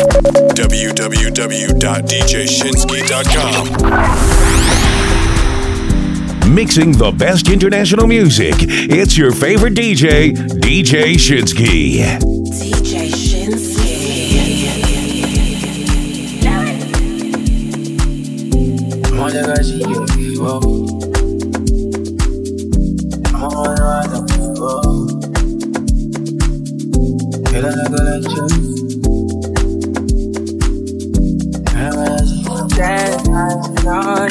www.djshinski.com. Mixing the best international music. It's your favorite DJ, DJ Shinski. DJ Shinski. Moja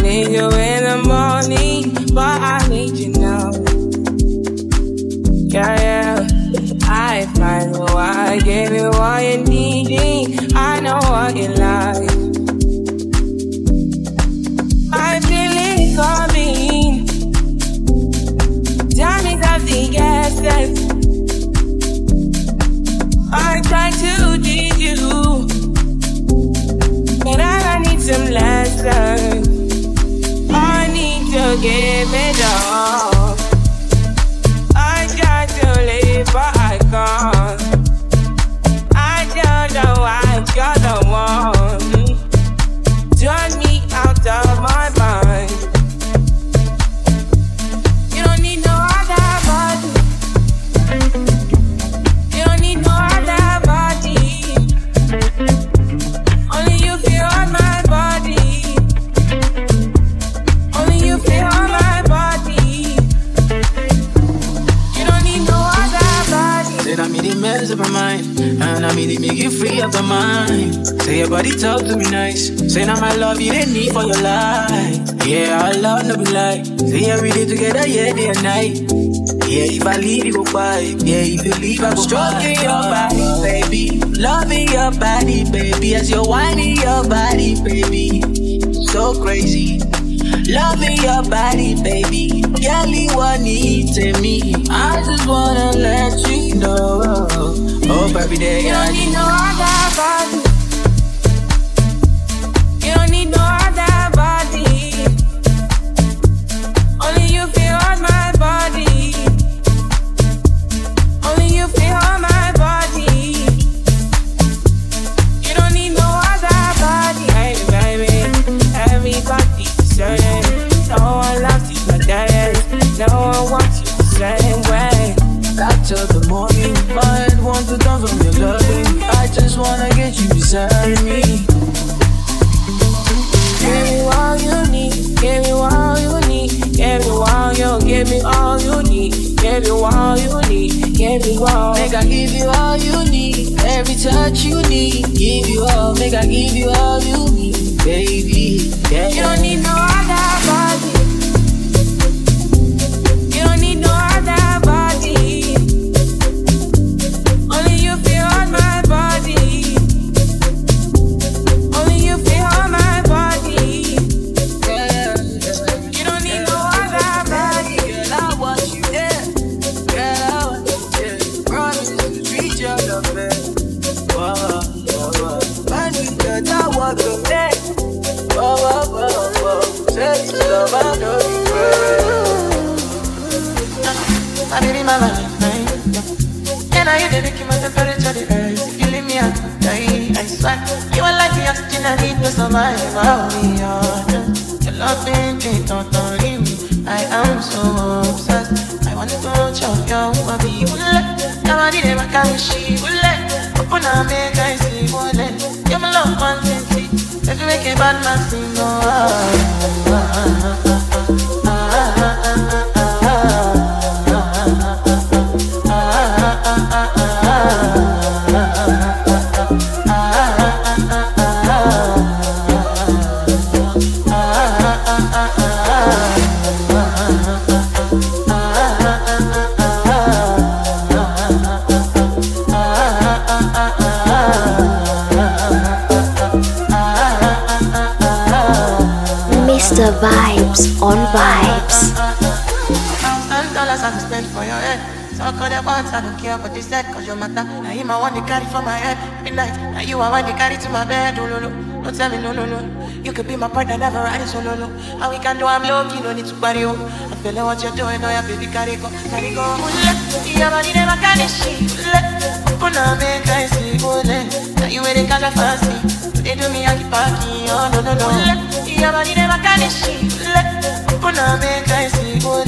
need you in the morning, but I need you now. Yeah, yeah. I find you, I give you what you need. I know what you like. You free mind. Say your body talk to me nice. Say now my love you didn't need for your life. Yeah, our love no be like. Say every day together, yeah, day and night. Yeah, if I leave, you go fight. Yeah, if you leave, I go Stroking your body, baby. Loving your body, baby. As you're whining your body, baby. So crazy. Loving your body, baby. Girl, you to me. I just wanna let you know. Oh, baby, day You don't need no other body. You don't need no all. Make I give you all you need, every touch you need. Give you all, make I give you all you need, baby. Yeah. You don't need no other whoa. Say love, I know you My. And I hear the rise. If you leave me, I die. I swear, you are like the oxygen I need to survive. I'll be honest. Your love ain't it, don't leave me. I am so obsessed. I want to touch. Nobody never can Open make. You're my love, one thing. If you make a bad man sing, oh, ah, ah, ah, on Vibes. I can for your head. So I don't care what they said, cause you matter. Now him I want to carry for my head. Midnight, now you I want to carry to my bed. Oh, no, no. Don't tell me no, no, no. You could be my partner, never ride solo, no. No. And we can do I'm low, you don't need to worry, oh. I feel like what you're doing, oh yeah, baby, carry go, carry go. Ule, your body never can Open up, make I see, oh, Now you ready, cause I fancy. They do me, I keep parking, oh, no, no, no. Your body never can shit. Open up, make I see, oh,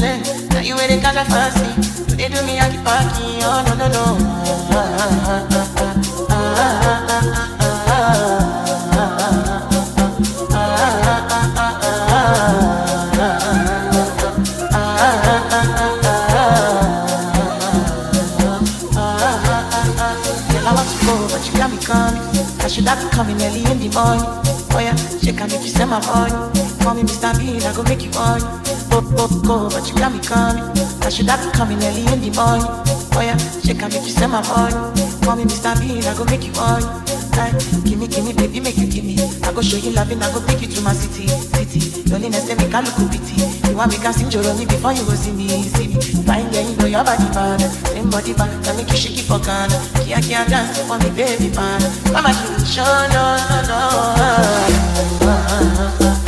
Now you ready, cause I fancy. They do me, I keep parking, oh, no, no, no. Ah, ah, ah. should have been coming early in the morning. Yeah, make you send my body. Call me Mr. Bean, I go make you on. Go, go, go, but you got me coming. I should have been coming early in the morning. Oh yeah, she can make you send my body. Call me Mr. Bean, I go make you on. Hey, gimme, gimme, baby, make you gimme. I go show you loving, I go take you to my city, city. Loneliness, they make I look pity. You want me to sing me before you go see me, see me. Fine, yeah, you know your body bad. Same body bad, that make you shake it for Ghana. Kia, kia, dance for me, baby, man. Mama, you show, no, no, no. Ah, ah, ah,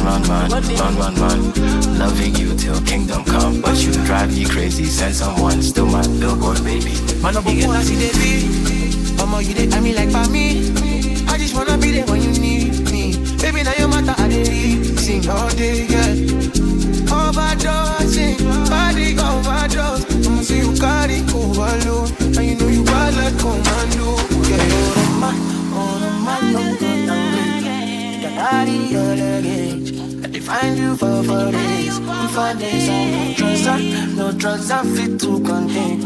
run, run, run, run, run, run. Loving you till kingdom come, but you drive me crazy. Send someone, still my billboard, baby. Man, up you I see the beat. Mama, you did, mean like for me. I just wanna be there when you need me. Baby, now you matter, I did sing all day, yeah. Overdosing, body overdose. I'ma see you carry overload. And you know you wild like commando. Yeah, you're man, oh the man, no no good. Your body, your luggage. I define you for four days. For days, no trust, I no trust, I fit to contain.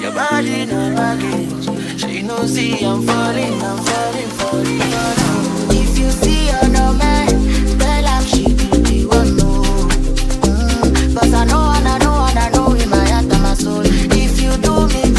Your body, no baggage. You know, see, I'm falling, I'm falling, falling, falling. If you see another man, tell him she be the one, no. Mm, Cause I know and I know and I know in my heart and my soul. If you do me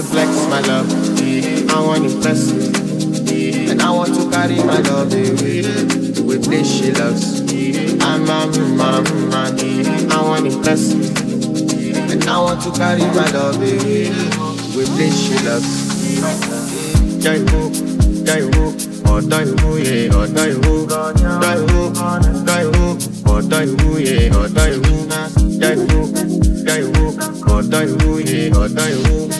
to flex my love. I want to impress. And I want to carry my love away to a place she loves. Ah, I'm a man, man. I want to impress. And I want to carry my love away to a place she loves. Ọ̀dọ́ ìwú, ọ̀dọ́ ìwú, ọ̀dọ́ ìwú, ọ̀dọ́ ìwú yẹ ọ̀dọ́ ìwú, Jaiho, Jaiho, ọ̀dọ́ ìwú yẹ ọ̀dọ́ ìwú, ọ̀dọ́ ìwú, ọ̀dọ́ ìwú, ọ̀dọ́ ìwú yẹ ọ̀dọ́ ìwú. Ọ̀dọ́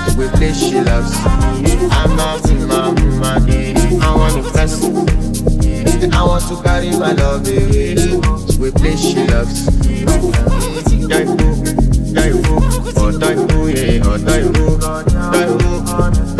a place she loves. I'm not in my man, I want to impress. I want to carry my love away a place she loves. Jaifu, Jaifu, ọ̀dọ́ ìwú yẹ ọ̀dọ́ ìwú, ọ̀dọ́ ìwú, ọ̀dọ́ ìwú, ọ̀dọ́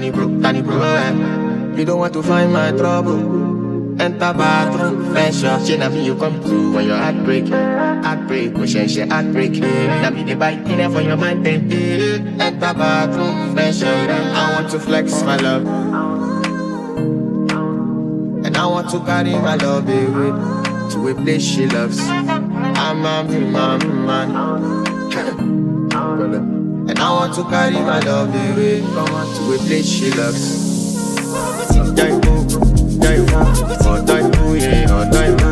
Danny bro, Danny bro, Danny eh. You don't want to find my trouble. Enter bathroom, fresh up. She na me you come through when your heart break. Heartbreak, we share share heartbreak. Eh. Na me the bite dinner for your mind then. Enter bathroom, fresh up. I want to flex my love. And I want to carry my love away to a place she loves. I'm a man, man. Uh, And I want to carry my love away to a place she loves. Jaifu, Jaifu, ọ̀dọ́ ìwú yẹ ọ̀dọ́ ìwú,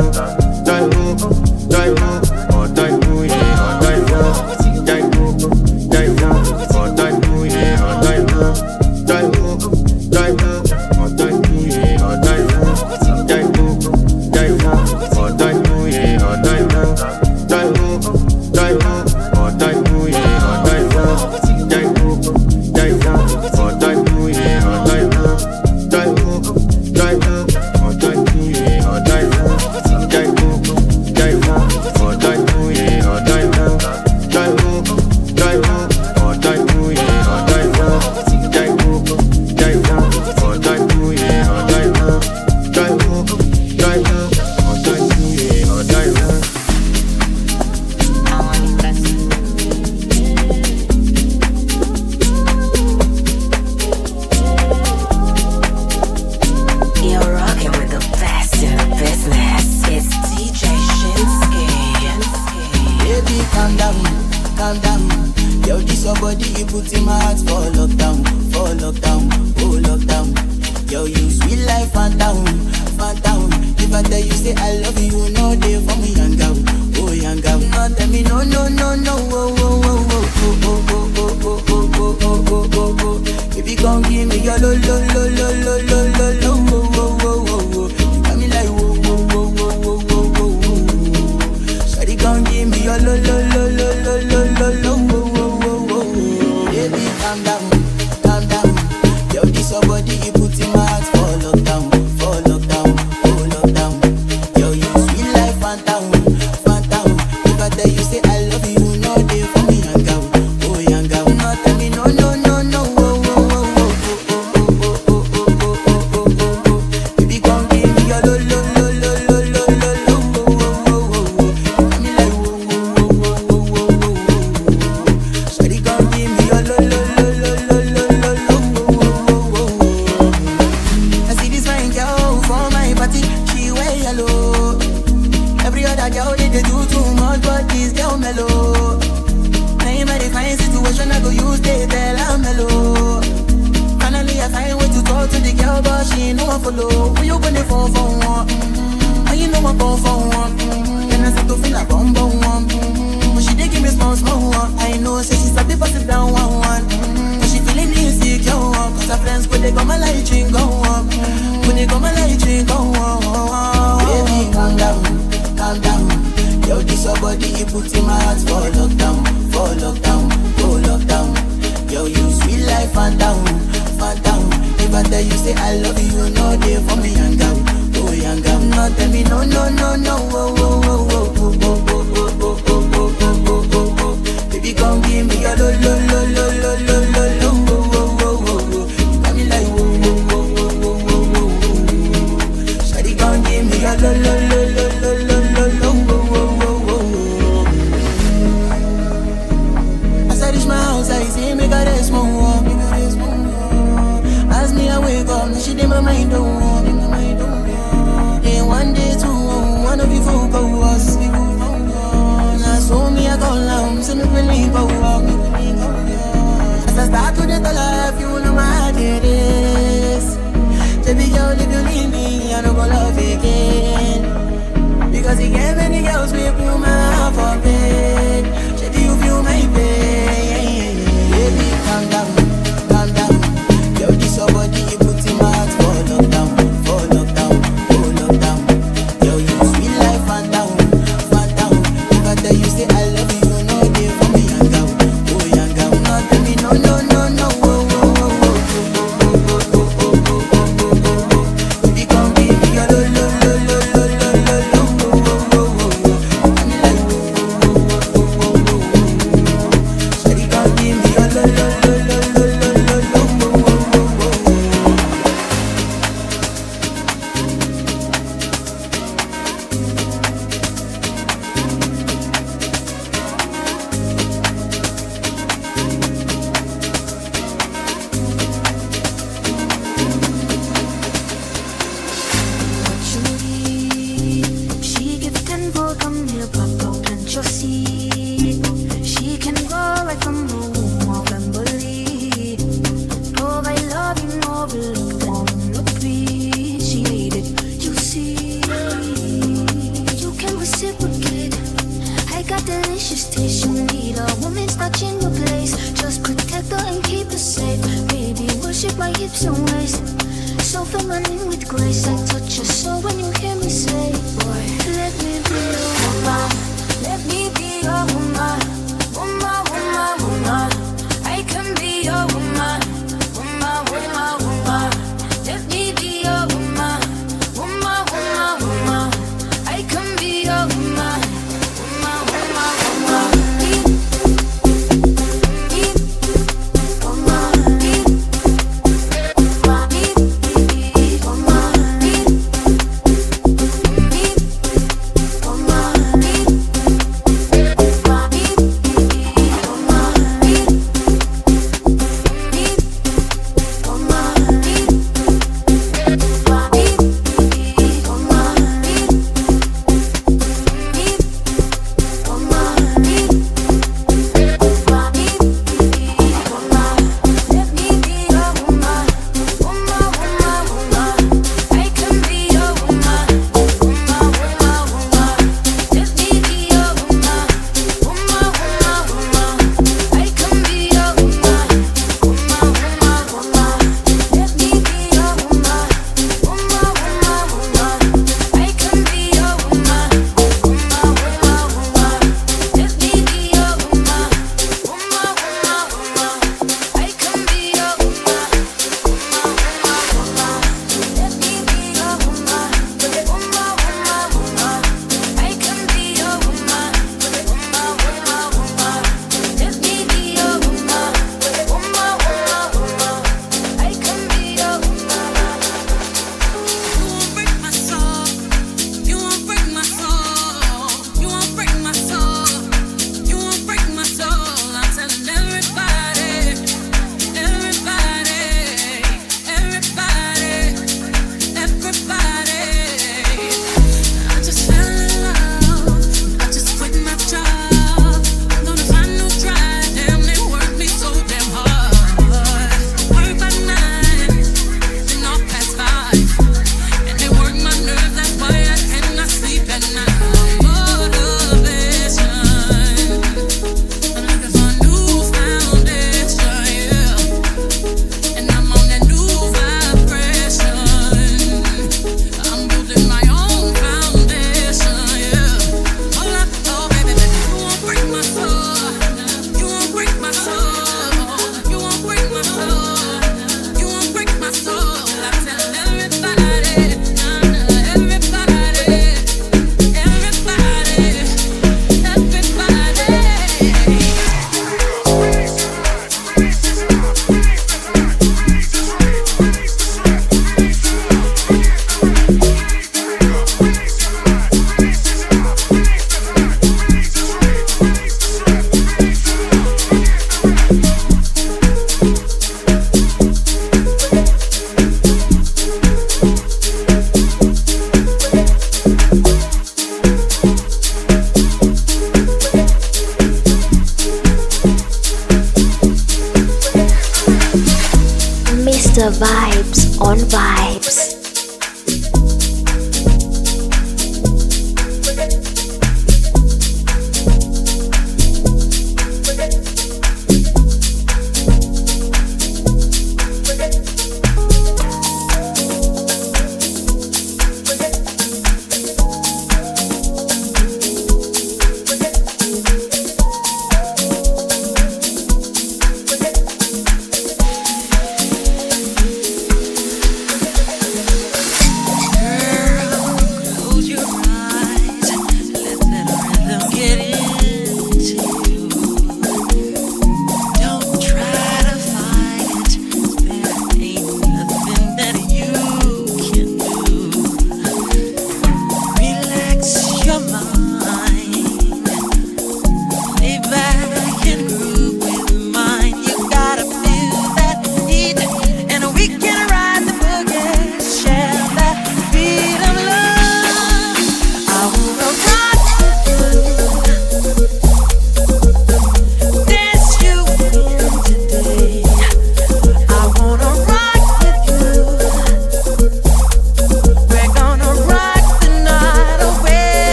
terminó, no, no, no, no.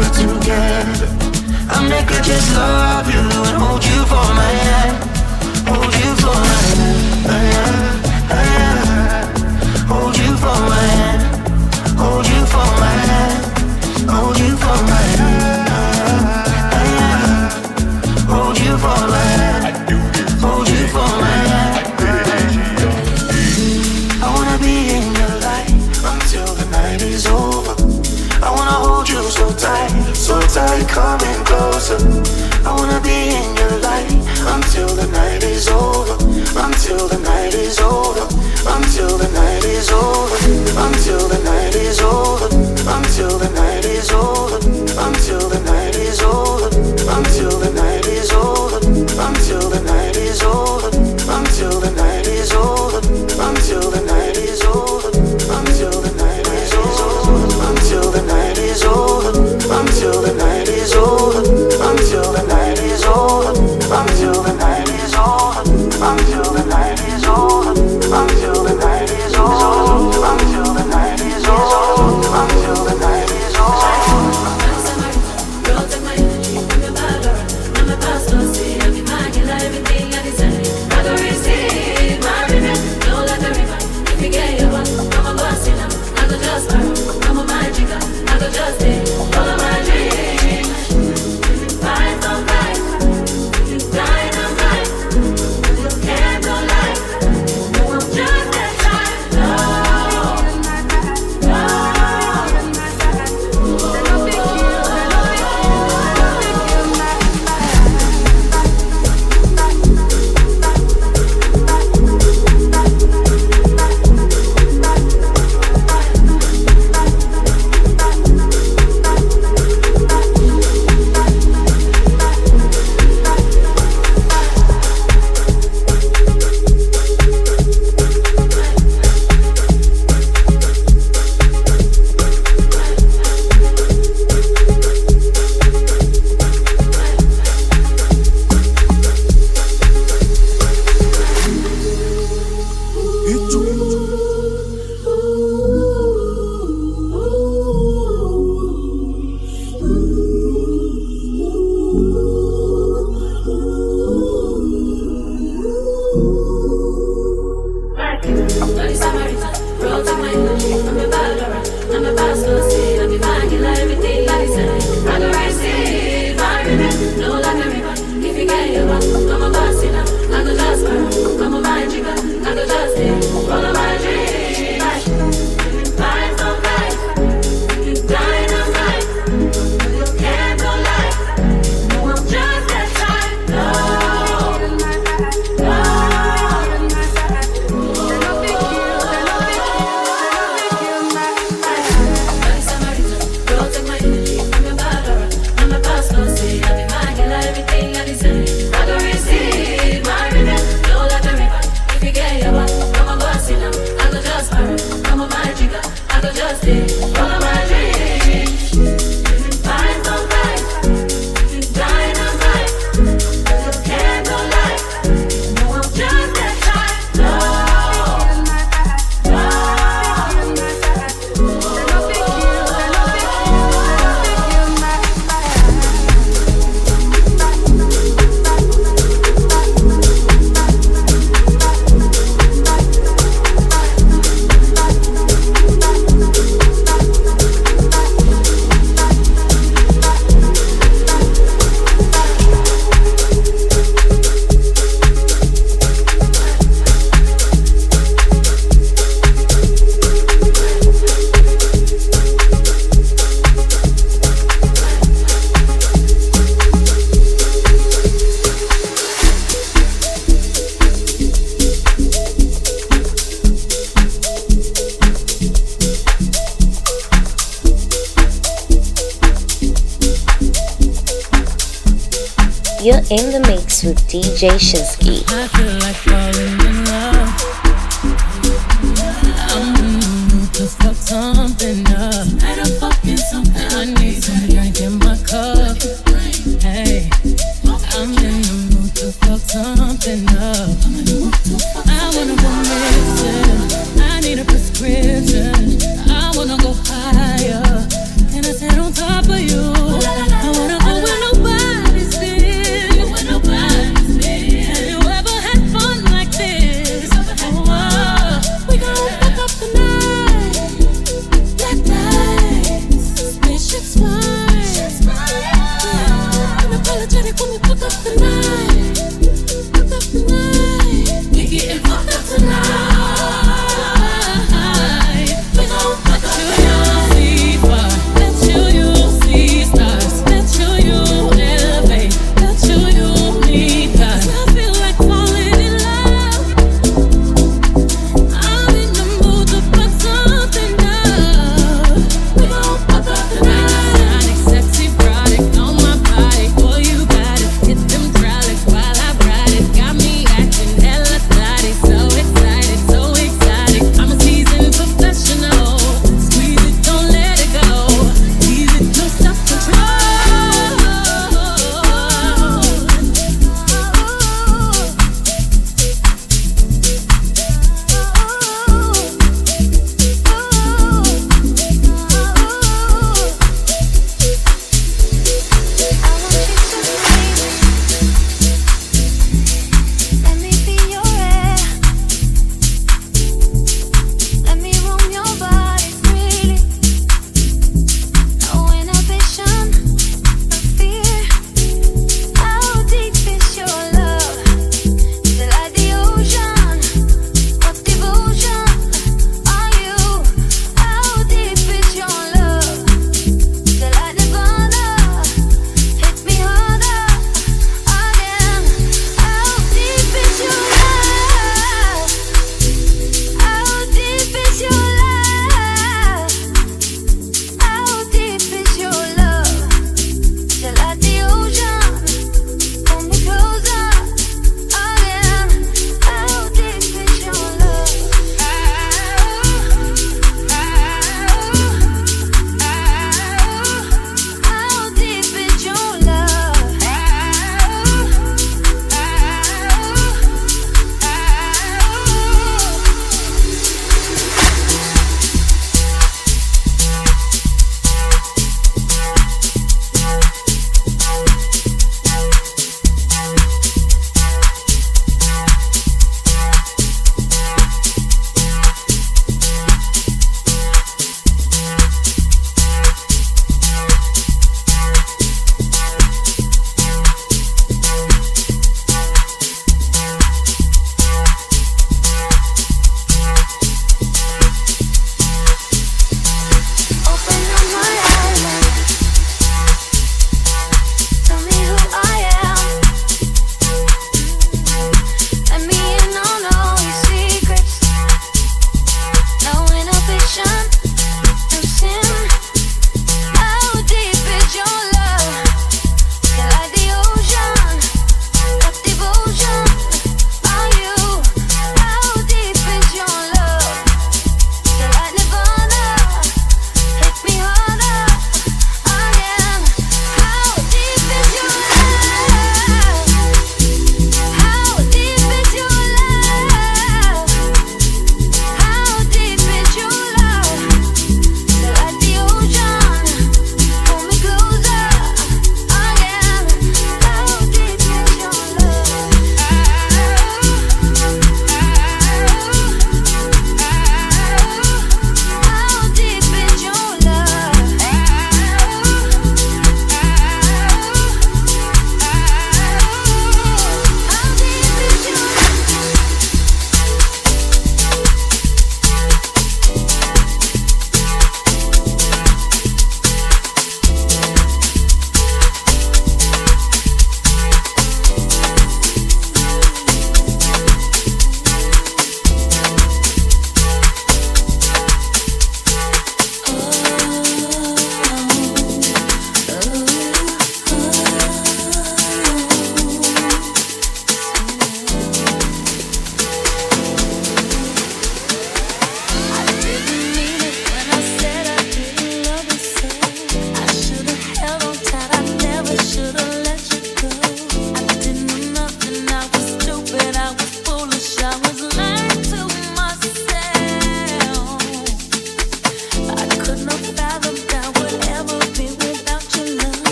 we're together. I make it just alright.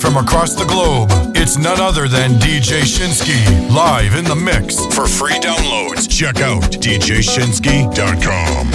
From across the globe. It's none other than DJ Shinski, live in the mix. For free downloads, check out djshinski.com.